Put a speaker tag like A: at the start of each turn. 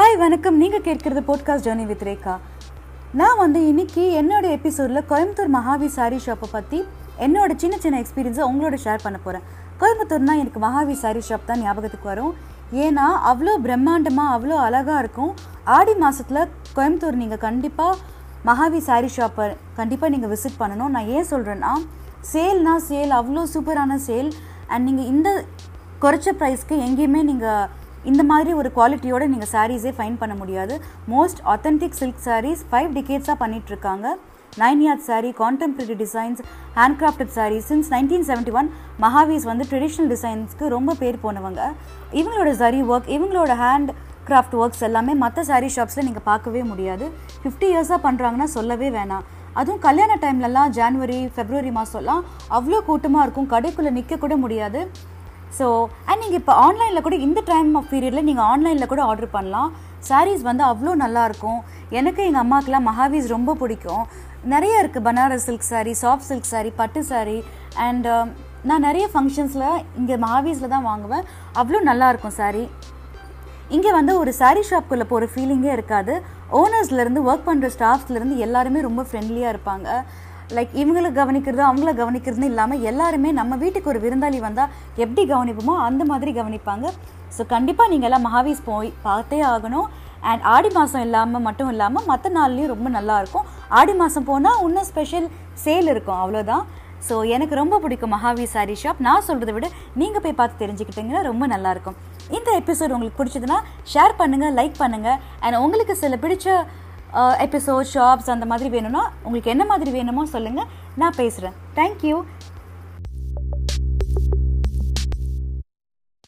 A: Hi வணக்கம். நீங்கள் கேட்குறது போட்காஸ்ட் ஜேர்னி வித் ரேகா. நான் வந்து இன்னைக்கு என்னோட எபிசோடில் கோயம்புத்தூர் மகாவி சாரி ஷாப்பை பற்றி என்னோட சின்ன சின்ன எக்ஸ்பீரியன்ஸை உங்களோட ஷேர் பண்ண போகிறேன் கோயம்புத்தூர்னா எனக்கு மகாவி சாரி ஷாப் தான் ஞாபகத்துக்கு வரும். ஏன்னா அவ்வளோ பிரம்மாண்டமாக அவ்வளோ அழகாக இருக்கும். ஆடி மாதத்தில் கோயம்புத்தூர் நீங்கள் கண்டிப்பாக மகாவி சாரி ஷாப்பை கண்டிப்பாக நீங்கள் விசிட் பண்ணணும். நான் ஏன் சொல்கிறேன்னா சேல்னா சேல் அவ்வளோ சூப்பரான சேல். அண்ட் நீங்கள் இந்த குறைச்ச ப்ரைஸ்க்கு எங்கேயுமே நீங்கள் இந்த மாதிரி ஒரு குவாலிட்டியோட நீங்கள் சாரீஸே ஃபைன் பண்ண முடியாது. Most authentic silk saris five டிகேட்ஸாக பண்ணிகிட்ருக்காங்க nine yard sari contemporary designs handcrafted sarees. Since nineteen seventy one Mahavees வந்து ட்ரெடிஷ்னல் டிசைன்ஸ்க்கு ரொம்ப பேர் போனவங்க. இவங்களோட சரி ஒர்க் இவங்களோட ஹேண்ட் கிராஃப்ட் ஒர்க்ஸ் எல்லாமே மற்ற சாரீ ஷாப்ஸில் நீங்கள் பார்க்கவே முடியாது. ஃபிஃப்டி இயர்ஸாக பண்ணுறாங்கன்னா சொல்லவே வேணாம். அதுவும் கல்யாண டைம்லலாம் ஜான்வரி ஃபெப்ரவரி மாதம்லாம் அவ்வளோ கூட்டமாக இருக்கும். கடைக்குள்ளே நிற்க கூட முடியாது. ஸோ அண்ட் நீங்கள் இப்போ ஆன்லைனில் கூட இந்த டைம் ஆஃப் பீரியடில் நீங்கள் ஆன்லைனில் கூட ஆர்டர் பண்ணலாம். சாரீஸ் வந்து அவ்வளோ நல்லாயிருக்கும் எனக்கு எங்கள் அம்மாக்கெலாம் மகாவீஸ் ரொம்ப பிடிக்கும். நிறைய இருக்குது Banaras silk sari soft silk sari பட்டு சாரீ அண்ட் um, நான் நிறைய ஃபங்க்ஷன்ஸில் இங்கே மகாவீஸில் தான் வாங்குவேன். அவ்வளோ நல்லாயிருக்கும் சாரீ இங்கே வந்து ஒரு சாரீ ஷாப்குள்ளே போகிற ஃபீலிங்கே இருக்காது. ஓனர்ஸ்லேருந்து ஒர்க் பண்ணுற ஸ்டாஃப்ஸ்லேருந்து எல்லாருமே ரொம்ப ஃப்ரெண்ட்லியாக இருப்பாங்க. லைக் இவங்களை கவனிக்கிறது அவங்கள கவனிக்கிறதுன்னு இல்லாமல் எல்லாருமே நம்ம வீட்டுக்கு ஒரு விருந்தாளி வந்தால் எப்படி கவனிப்போமோ அந்த மாதிரி கவனிப்பாங்க. ஸோ கண்டிப்பாக நீங்கள் எல்லாம் மகாவீஸ் போய் பார்த்தே ஆகணும். அண்ட் ஆடி மாதம் இல்லாமல் மட்டும் இல்லாமல் மற்ற நாள்லேயும் ரொம்ப நல்லாயிருக்கும் ஆடி மாதம் போனால் இன்னும் ஸ்பெஷல் சேல் இருக்கும் அவ்வளோதான் ஸோ எனக்கு ரொம்ப பிடிக்கும் மகாவி சாரி ஷாப் நான் சொல்கிறத விட நீங்கள் போய் பார்த்து தெரிஞ்சுக்கிட்டீங்கன்னா ரொம்ப நல்லாயிருக்கும் இந்த எபிசோட் உங்களுக்கு பிடிச்சதுன்னா ஷேர் பண்ணுங்கள் லைக் பண்ணுங்கள் அண்ட் உங்களுக்கு சில பிடிச்ச எபிசோட் ஷாப்ஸ் அந்த மாதிரி வேணும்னா உங்களுக்கு என்ன மாதிரி வேணுமோ சொல்லுங்கள் நான் பேசுகிறேன் தேங்க்யூ